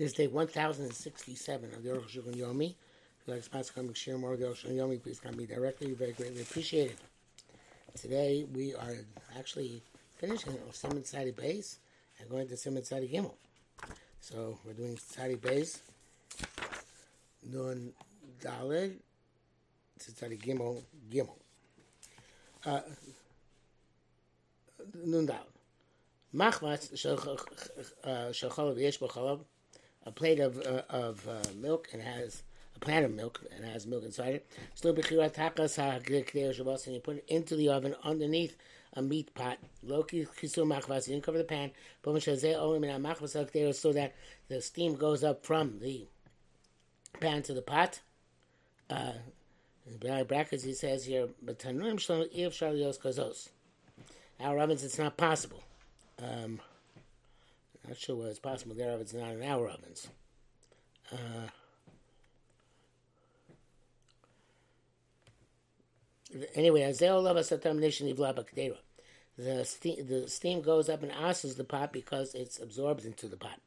This is day 1067 of the Arukh HaShulchan Yomi. If you'd like to come and share more of the Arukh HaShulchan Yomi, please come me directly. Very greatly appreciate it. Today we are actually finishing Simon Sadi Base and going to Simon Sadi Gimel. So we're doing Sadi Base, Nun Daled, Sadi Gimel, Gimel. Uh, Nun Daled. Machmas shacholav yesh b'cholav, a plate of uh, of uh, milk and has a plant of milk and has milk inside it. Still and you put it into the oven underneath a meat pot. Loki kisur machvas, you didn't cover the pan. So that the steam goes up from the pan to the pot. Uh, in brackets, he says here, but tanuim shalom if shalios kazos. Our ovens, it's not possible. Um, not sure whether it's possible there if it's not in our ovens. Uh, anyway, The steam, the the steam goes up and asks the pot because it's absorbed into the pot.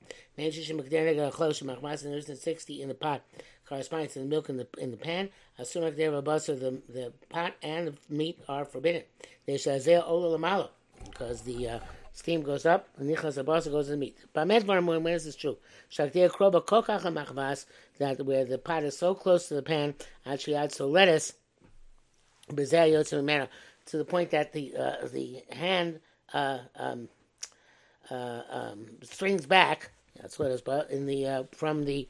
60 in the pot corresponding to the milk in the in the pan. Assuming the the the pot and the meat are forbidden. There's Azeo because the uh, steam goes up, and nichas abasa goes in the meat. But when is this true? Shakdir kroba kokach machvas that where the pot is so close to the pan, actually adds so lettuce, to the point that the uh, the hand uh, um, uh, um, strings back. That's what it's but in the uh, from the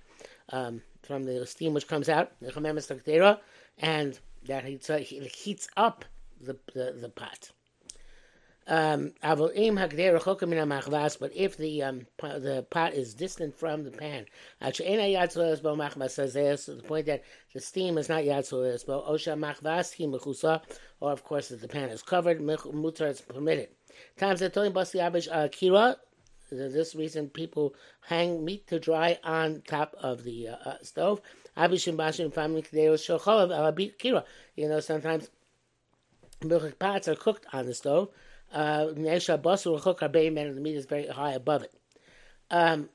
um, from the steam which comes out, and that uh, heats up the, the, the pot. Um, but if the um, the pot is distant from the pan, to the point that the steam is not yatzol or of course if the pan is covered, mutar is permitted. Times that kira. This reason people hang meat to dry on top of the uh, uh, stove. Abishim bashim family kira. You know, sometimes pots are cooked on the stove uh, hook our bay man and the meat is very high above it. Um,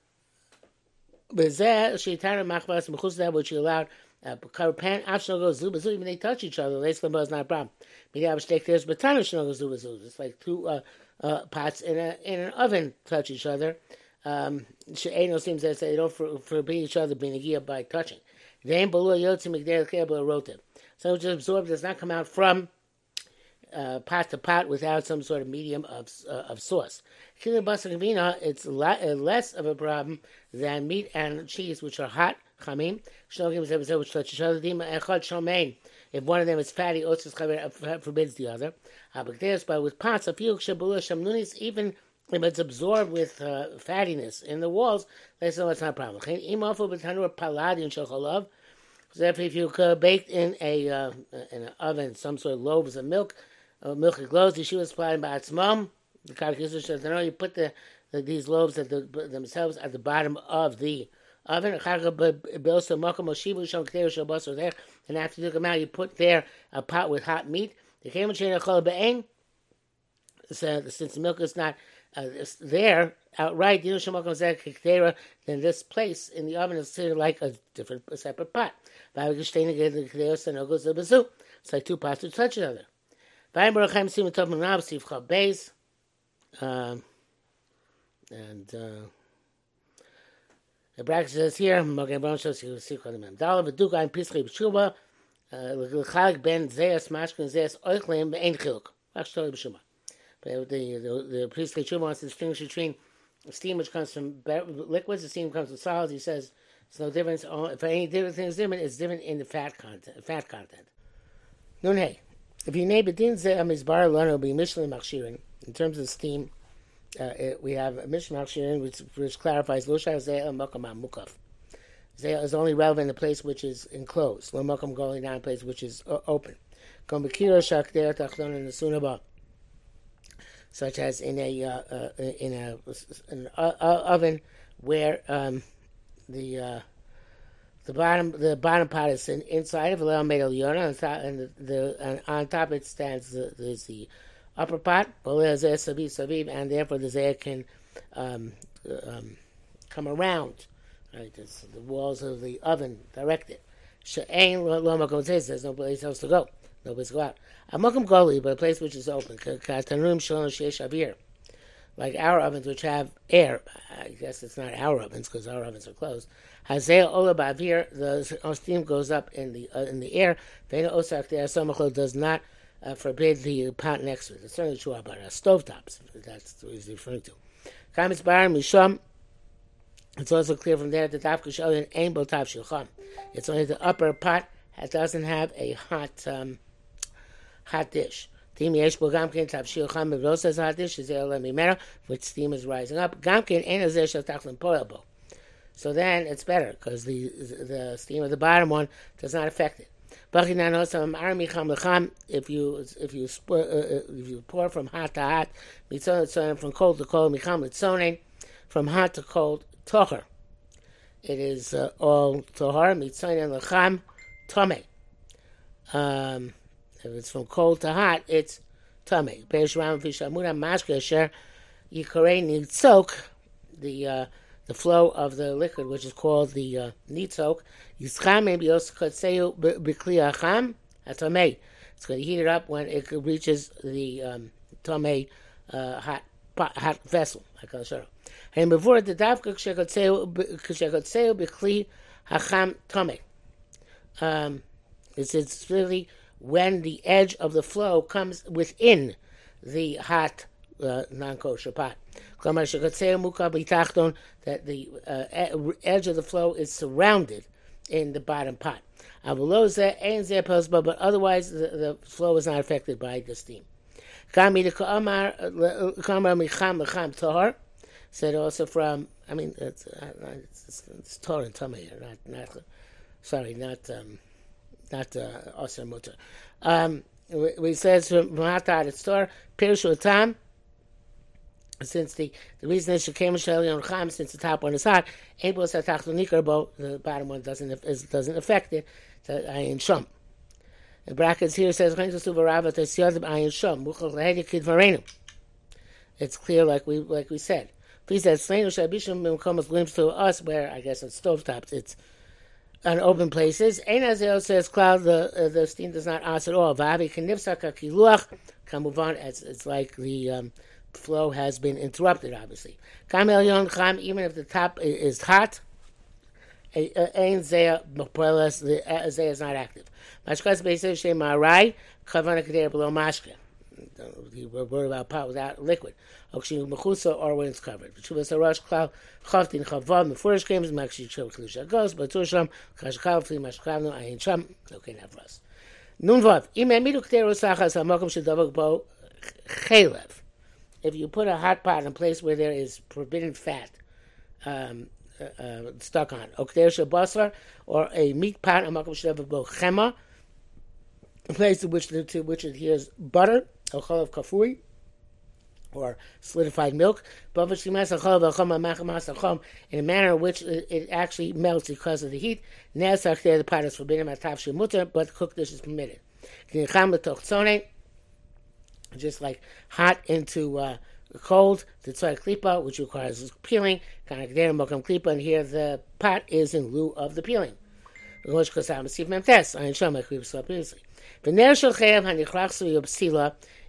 which he allowed uh, pan optional goes zubazu even they touch each other. Lace limbo is not a problem. There's but optional goes zubazu. It's like two uh, uh, pots in a in an oven touch each other. Um, She'eno seems to say they don't for, forbid each other being a gear by touching. They ain't below yotzim migdal rotem. So it's absorbed does not come out from uh, pot to pot without some sort of medium of uh, of sauce. Chili basar it's la- uh, less of a problem than meat and cheese, which are hot. If one of them is fatty, otzes forbids the other. But with pots, even if it's absorbed with uh, fattiness in the walls, they say it's not a problem. So if you bake in a uh, in an oven some sort of loaves of milk, uh, milk. The Yeshua supplying by its mom. The Karakisha says, "No, you put the, the, these loaves the, themselves at the bottom of the oven. And after you took them out, you put there a pot with hot meat. The so since the milk is not uh, there outright, then this place in the oven is considered like a different, a separate pot. It's like two pots to touch each other. Vayim Baruchem Sim Tov Manav Sivcha Beis. Um, and uh, the bracket says here, Mogen Baruch Shos Sivcha Lemem. Dala V'duk Ayim Pischi B'Shuba. L'chalik ben Zeas Mashkin Zeas Oichlim Be'en Chiluk. V'ach Shtori But the, the, the priestly Shuba wants to distinguish between steam which comes from liquids, the steam comes from solids. He says it's no difference. If any different thing is different, it's different in the fat content. Fat content. Nun hey. In terms of steam, uh, it, we have Michelin Machshirin, which, which clarifies Losha Zeh Makam Mukaf. Zeh is only relevant in the place which is enclosed. Lo Makam going down a place which is uh, open. In. Such as in a uh, uh, in a an oven where um, the uh, the bottom, the bottom part is in, inside of a made of yona, and, top, and the, the and on top it stands the, there's the upper part, and therefore the zayah can um, um, come around Right, it's the walls of the oven directed. She'ain lo makom there's no place else to go. No place to go out. A makom goli, but a place which is open. Katanum shalom sheish avir. Like our ovens, which have air. I guess it's not our ovens because our ovens are closed. Hazeh ola ba'avir, the steam goes up in the uh, in the air. Vena osak somachlo does not uh, forbid the pot next to it. It's certainly true about uh, stove tops. That's what he's referring to. Kamitz bar misham. It's also clear from there that Dafka Shalin ain't Botav Shilcham. It's only the upper pot that doesn't have a hot hot hot dish. Tim yesh bo gamkin tav shilcham bevlos as hot dish is el mimera, which steam is rising up. Gamkin ain't as shel tachlim poelbo. So then it's better because the the steam of the bottom one does not affect it. If you if you uh, uh, if you pour from hot to hot, from cold to cold, from hot to cold, tocher. It is uh, all tohar mitzayin lecham tame. Um, it's from cold to hot, it's tummy. The uh, the flow of the liquid, which is called the uh, nitzok, it's going to heat it up when it reaches the um, uh, hot pot, hot vessel. I can show. And before the davka. Um, it's, it's really when the edge of the flow comes within the hot uh, non-kosher pot. that the uh, edge of the flow is surrounded in the bottom pot. But otherwise, the, the flow is not affected by the steam said also from, I mean, it's, uh, it's, it's, Torah and Tameh, not, not, sorry, not, um, not Osir Mutter. Um, we says from Mahatar, it's Torah, Pirshu Tam, since the, the reason is Shekem Sheli on Cham, since the top one is hot, Able Satach Nikarbo, the bottom one doesn't is, doesn't affect it, the Ayin Shum. The brackets here says It's clear, like we like we said. Please said, Slenu Shabishim comes glimpse to us where I guess it's stovetops. It's on open places. Ein Azel says cloud the uh, the steam does not ask at all. Vavi kanivsaka kiluach move on. It's, like the um, flow has been interrupted. Obviously, kam elyon cham even if the top is hot. Ein zeh the zeh is not active. Mashkas beisev shem marai kavana kader below mashka. About pot liquid or when it's covered. Klav chavtin chavav mefurish games makshi chil klisha goes but mashkavnu ayin sham okay navras. Nun vav im emidu hamakom bo. If you put a hot pot in a place where there is forbidden fat um, uh, uh, stuck on, or a meat pot, shedavak bo chema, a place to which to which butter, chalav kafui, or solidified milk, in a manner in which it actually melts because of the heat. Now, the pot is forbidden but cooked dish is permitted. Just like hot into uh, cold, the tzar klipa, which requires peeling, and here the pot is in lieu of the peeling.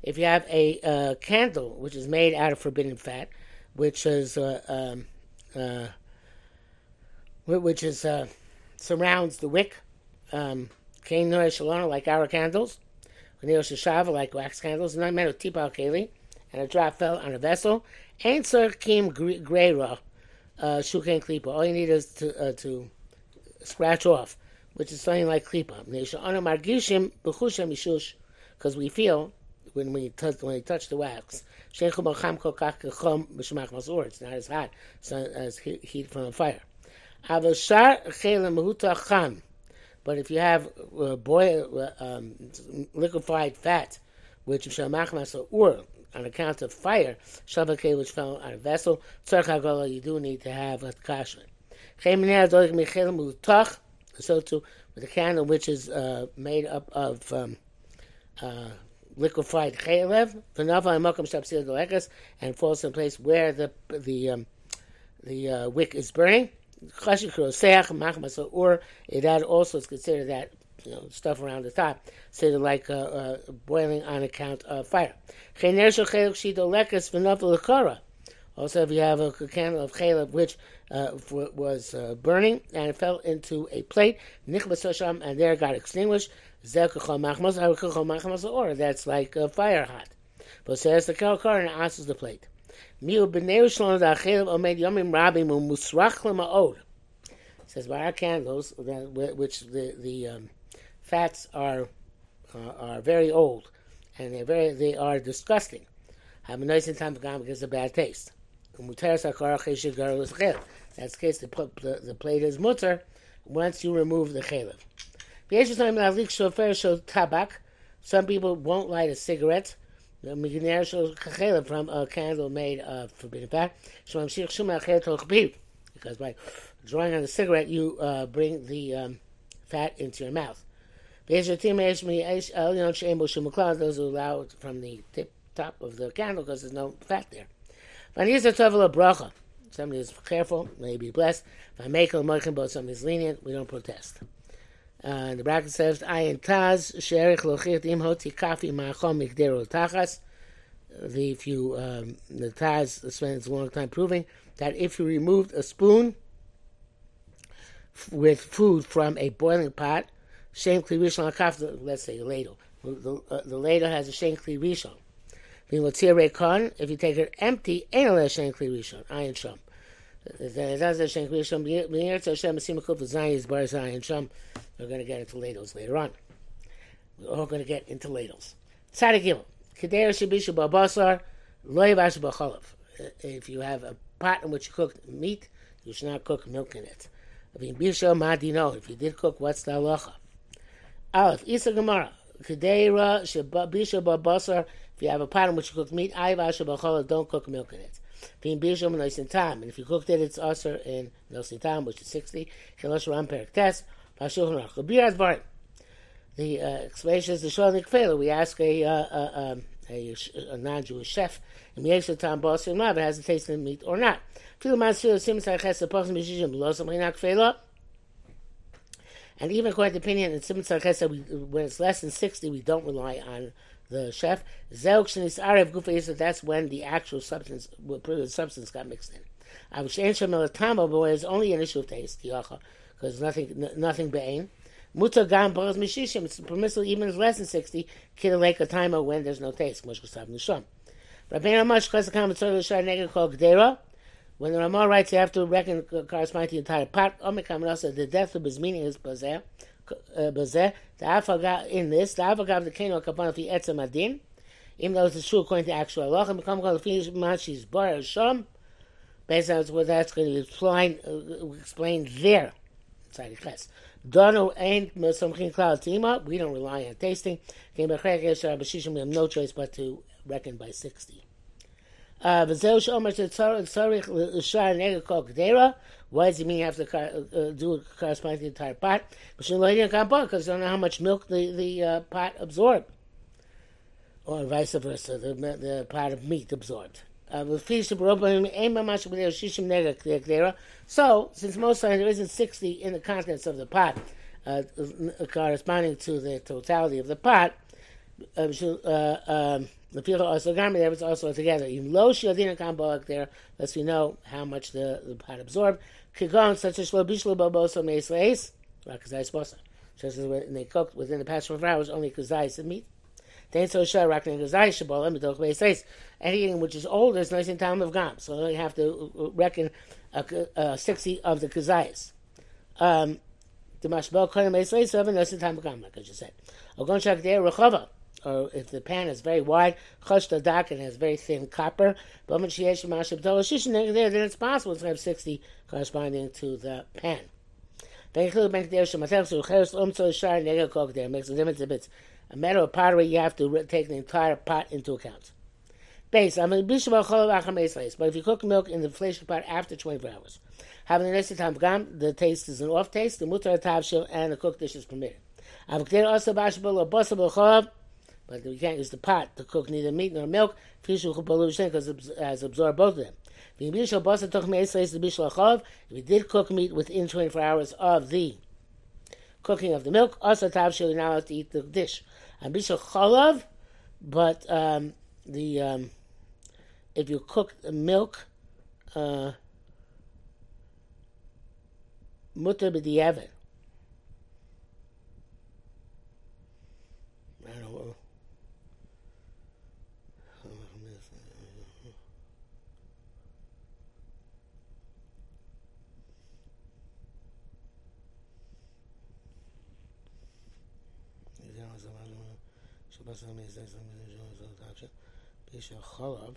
If you have a uh, candle which is made out of forbidden fat, which is uh, um, uh, which is uh, surrounds the wick, um, like our candles, like wax candles, and I meant tipal keli, and a drop fell on a vessel. Ain't sir kim greira uh, shuken klipa. All you need is to to scratch off, which is something like klipa. Because we feel when we touch when we touch the wax. It's not as hot as heat from a fire. But if you have uh, boil, uh, um, liquefied fat, which or on account of fire, shavake which fell on a vessel, you do need to have a kashman. So too with a candle which is uh, made up of um, uh, liquefied chaylev, v'nava imakam shapsil dolekas, and falls in place where the the um, the uh, wick is burning. or that also is considered that you know stuff around the top, say like uh, uh, boiling on account of fire. Also, if you have a candle of chaylev which uh, was uh, burning and fell into a plate, and there got extinguished, or that's like uh, fire hot. But says the kalkar and asks the plate. Says by our candles, which the the um, fats are uh, are very old, and they very they are disgusting. Have a nice time to come because of bad taste. That's the case. The, the, the plate is mutter once you remove the chalev. Some people won't light a cigarette from a candle made of forbidden fat. Because by drawing on the cigarette, you uh, bring the um, fat into your mouth. Those who allow it from the tip top of the candle because there's no fat there. Somebody is careful, may be blessed. If I make a but somebody is lenient, we don't protest. Uh, the bracket says, Ayin Taz, Sherich Lochit Im Hoti Kafi Ma'achom Mikdero Tachas. The, if you, um, the Taz spends a long time proving that if you removed a spoon with food from a boiling pot, Shem Kli Rishon Kaf, let's say a ladle. The, uh, the ladle has a Shem Kli Rishon. If you take it empty, ain't a Shem Kli Rishon, Ayin Shom. We're going to get into ladles later on. We're all going to get into ladles. Tzaddik uh, If you have a pot in which you cook meat, you should not cook milk in it. If you did cook, what's the halacha? Aleph, Isa Gemara. Kedera Bisha Babasar. If you have a pot in which you cook meat, don't cook milk in it. Being time, and if you cooked it, it's also in noisin time, which is sixty. Shalosh ram perik test. The uh, explanation is the shol nikfela. We ask a, uh, uh, um, a, a, non-Jewish chef, and we ask time boss if it has a taste of meat or not. And even according to opinion, in Simon when it's less than 60, we don't rely on the chef. That's when the actual substance, the substance got mixed in. I was But it's only an issue of taste, because nothing, nothing be'ain. Muta gam boros mishishim. It's permissible even if less than sixty. Kidalek a timer when there's no taste. Mosh kasav nisham. Rabbeinu Amash chesakam mitzvah l'shar neged kol gdera. When the Ramah writes, you have to reckon corresponding to the entire pot. Omikam also the death of his meaning is bazeh. Bazeh. The afaga in this. The afaga the keno kapan fi etzem adin. Even though it's true according to actual and become called the finish machis bar sham. Based on what that's going to explain, uh, explain there. Dono ain't something cloud. We don't rely on tasting. We have no choice but to reckon by sixty. Uh, why does he mean you have to uh, do it corresponding entire pot? Because you don't know how much milk the, the uh, pot absorbed. Or vice versa, the, the pot of meat absorbed. Uh, so, since most times there isn't 60 in the contents of the pot, uh, corresponding to the totality of the pot, uh, uh um, the pira also garment there was also together. Kambalak there we know how much the, the pot absorbed. Such as leis, rakazais bosa. Just as when they cooked within the past four hours, only kazais and meat. Anything which is older is nice in time of gam, so you have to reckon uh, uh, sixty of the kazais. Um, the mashbel kohen meis leis seven nice in time of gam, like I just said. Ogon shak there rechava or if the pan is very wide, chosh dak and has very thin copper, but when she has there, then it's possible to have 60 corresponding to the pan. Makes a difference if it's a matter of pottery, you have to take the entire pot into account. Base, I mean, but if you cook milk in the inflation pot after 24 hours, having the next time gam, the taste is an off taste, the mutar tavshil, and the cooked dish is permitted. I'm but we can't use the pot to cook neither meat nor milk. Because it has absorbed both of them. If we did cook meat within 24 hours of the cooking of the milk, also tav you're not allowed to eat the dish. And bishul chalav, but um, the um, if you cook the milk, uh, mutter b'di'evet. I don't know. Chalav.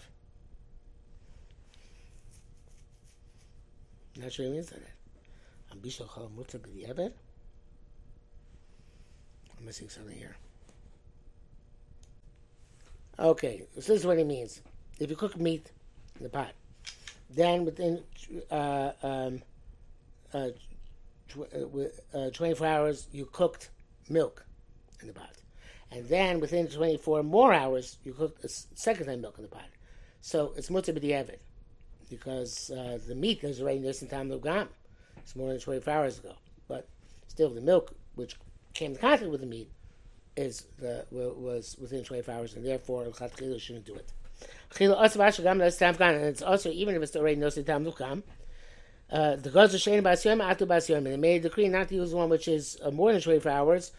Not sure means that. Bishal Chalav. I'm missing something here. Okay, so this is what it means. If you cook meat in the pot, then within uh, um, uh, tw- uh, 24 hours you cooked milk in the pot. And then within 24 more hours, you cook a second time milk in the pot. So it's mutter b'di'evet because uh, the meat is already in time of gam. It's more than 24 hours ago. But still, the milk, which came in contact with the meat, is the, was within 24 hours, and therefore Chatchila shouldn't do it. And it's also, even if it's already no time of gam, uh, the gods of Shane Basyom, Atu Basyom, they made a decree not to use one which is uh, more than 24 hours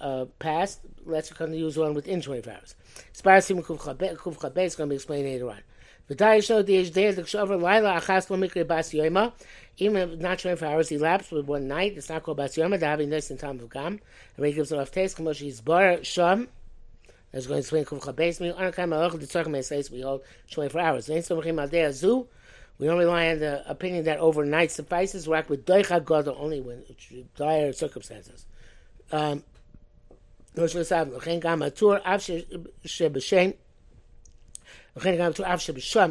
uh, past. Let's use one within 24 hours. Sparasim Kuv Chabez is going to be explained later on. The day the kshavar laila achas lo mikre bas yoima. Even if not 24 hours elapsed with one night, it's not called bas yoima. They're having in time of gam. And it gives it off taste. Kamosh is bar sham. That's going to explain kuv chabes. Me on kam alach the tzarchim esays we hold 24 hours. Then somachim al dei. We don't rely on the opinion that overnight suffices. We act with doicha gadol only when dire circumstances. Um,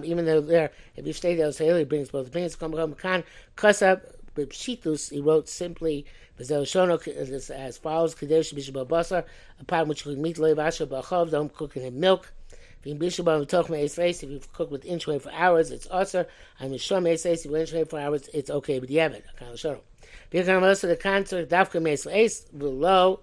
even though there, if you stay there, so brings both opinions. Come kasab b'pshitus. He wrote simply as follows: b'shabal basar, upon which you can loy vasha b'achov. Don't cook in milk. If you cook with inch for hours, it's usher. I'm sure meis if you inch for hours, it's okay. If you can also the concert below.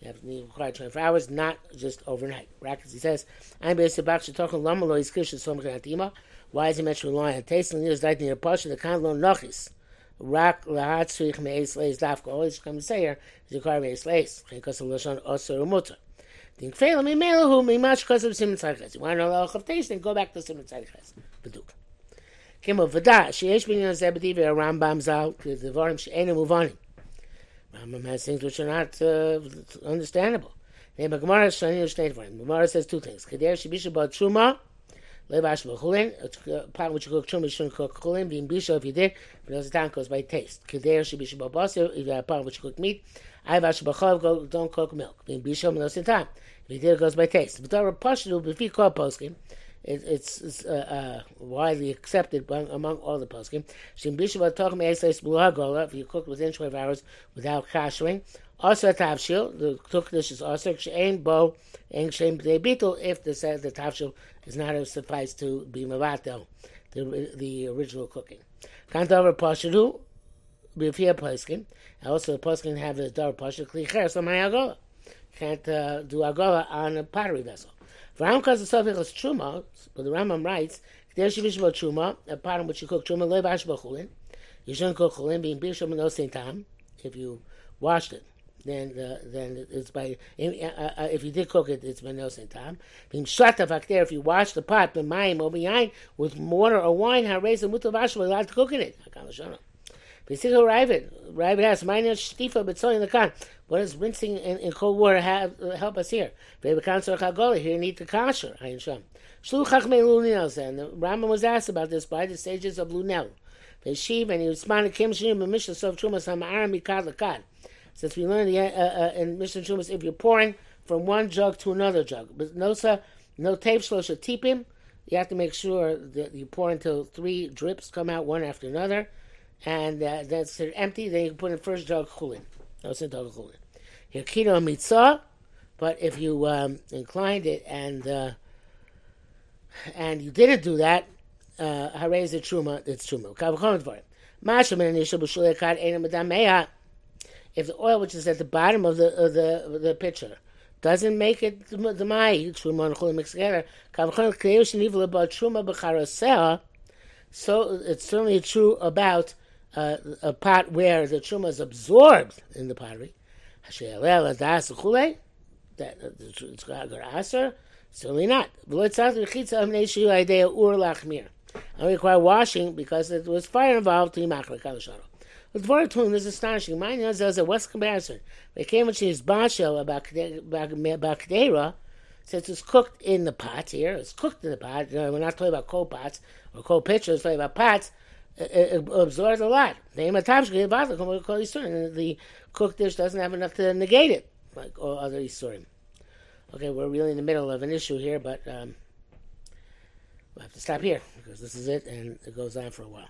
You have to require 24 hours, not just overnight. Brackets, he says, I'm based about talking lamalo is kishin som Why is he mentioned relying on taste and years like the pasha the kan lo nachis. Rak lahat suich meis leis dafka. All he's come to say here is require meis leis. Because of lashon osir umuta. Think fail me melahu me much because of simin tzarches. You want to know the of taste, then go back to simin tzarches. Beduk. Kimmel v'da, sheyesh bin yon zebedivi a Rambam zal, the dvarim she'enu muvanim. Rambam has things which are not uh, understandable. The Gemara says two things. Kader shibisha ba truma, levash b'chulin. A pot which you cook truma, shouldn't cook chulin. Being bisha, if you did, but those time goes by taste. Kader shibisha ba basir. If you have a pot which you cook meat, ayvash b'chol, don't cook milk. Being bisha. If you did, it goes by taste. There are pashtu b'fi kol poskim it, it's, it's uh, uh, widely accepted among all the poskim. If you cook within 12 hours without kashering, also tavshil, the cooked dish is also she'ain bo and she'ain betel if the the tavshil is not suffice to be mavatel, the the original cooking. Can't over pashadu b'fia poskim. Also, the poskim have a dar pashadu klicher so my agola. Can't uh, do agola on a pottery vessel. Ram Kaz Safik is Truma, but the Rambam writes, There she vish Truma, a part in which you cook Truma, Le Vash Bachulin. You shouldn't cook Chulin, being Bishop in no same time, if you washed it. Then, uh, then it's by uh, uh, if you did cook it, it's by no same time. Being shut there, if you wash the pot, b'mayim or behind with water or wine, raise the mutavash, we're allowed to cook in it. Basically, Raavad, Raavad has minus shtifa b'tzoyin the kan. What does rinsing in, in cold water have, uh, help us here? Here you need the kasher. And the Rambam was asked about this by the sages of Lunel. Veshiv and he responded, Kim Hamaram Mikad. Since we learned the, uh, uh, in Mishnah Trumas, if you're pouring from one jug to another jug, but no sir, no tape shlosha tipim, you have to make sure that you pour until three drips come out one after another and uh, that's empty. Then you can put in first jug chulin. No, it's in jug chulin. Here kino mitzah, But if you um, inclined it and uh, and you didn't do that, uh, harayz the truma, it's truma. Kavachomet for it. If the oil which is at the bottom of the of the of the pitcher doesn't make it the mai truma and chulin mixed together, so it's certainly true about uh, a pot where the truma is absorbed in the pottery. That uh, it's got certainly not. I require washing because it was fire involved to Yimachra Kalasharo. With Dvorim Tum is astonishing. Mine knows there's a West comparison. They came when she's Bashel about Bakdera, since it's cooked in the pot here. It's cooked in the pot. You know, we're not talking about coal pots or coal pitchers, we're talking about pots. It, absorbs a lot. The the cooked dish doesn't have enough to negate it, like all other Isurim. Okay, we're really in the middle of an issue here, but um, we'll have to stop here because this is it and it goes on for a while.